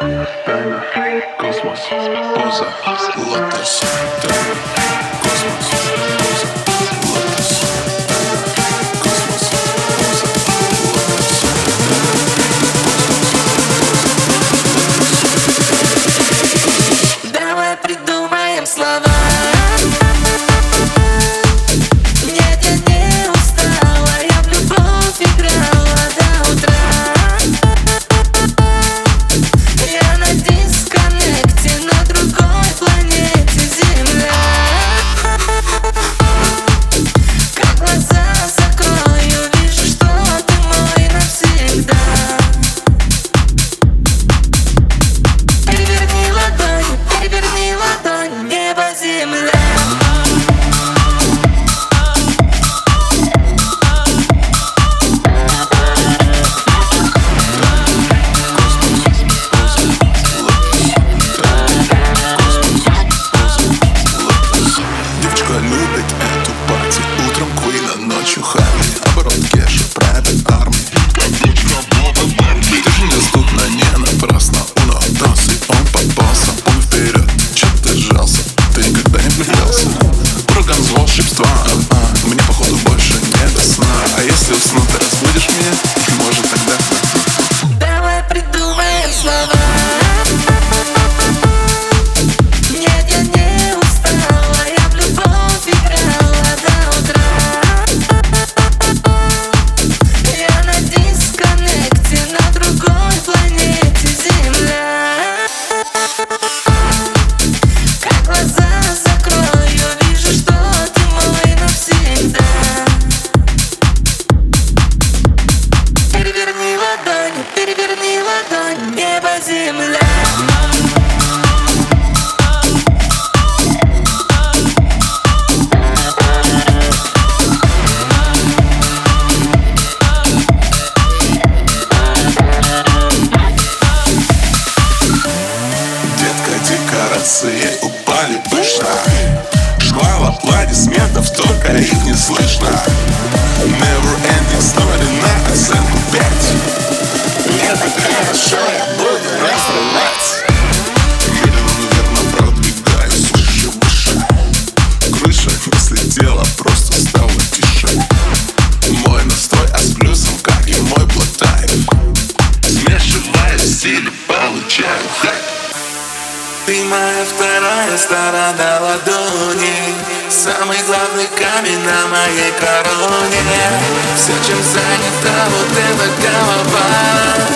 Banger, Cosmos, Bosa, Любит эту пати. Утром Куина, ночью Харли Оборот Кеша, Private Army Ты же недоступна не напрасно. Уно, и он попался Он вперед, чё ты сжался? Ты никогда не влюблялся Ураган с волшебства а, Мне походу больше не до сна. А если усну, ты декорации упали пышно. Шквал аплодисментов, только их не слышно Ты моя вторая сторона ладони. Самый главный камень на моей короне. Все, чем занята вот эта голова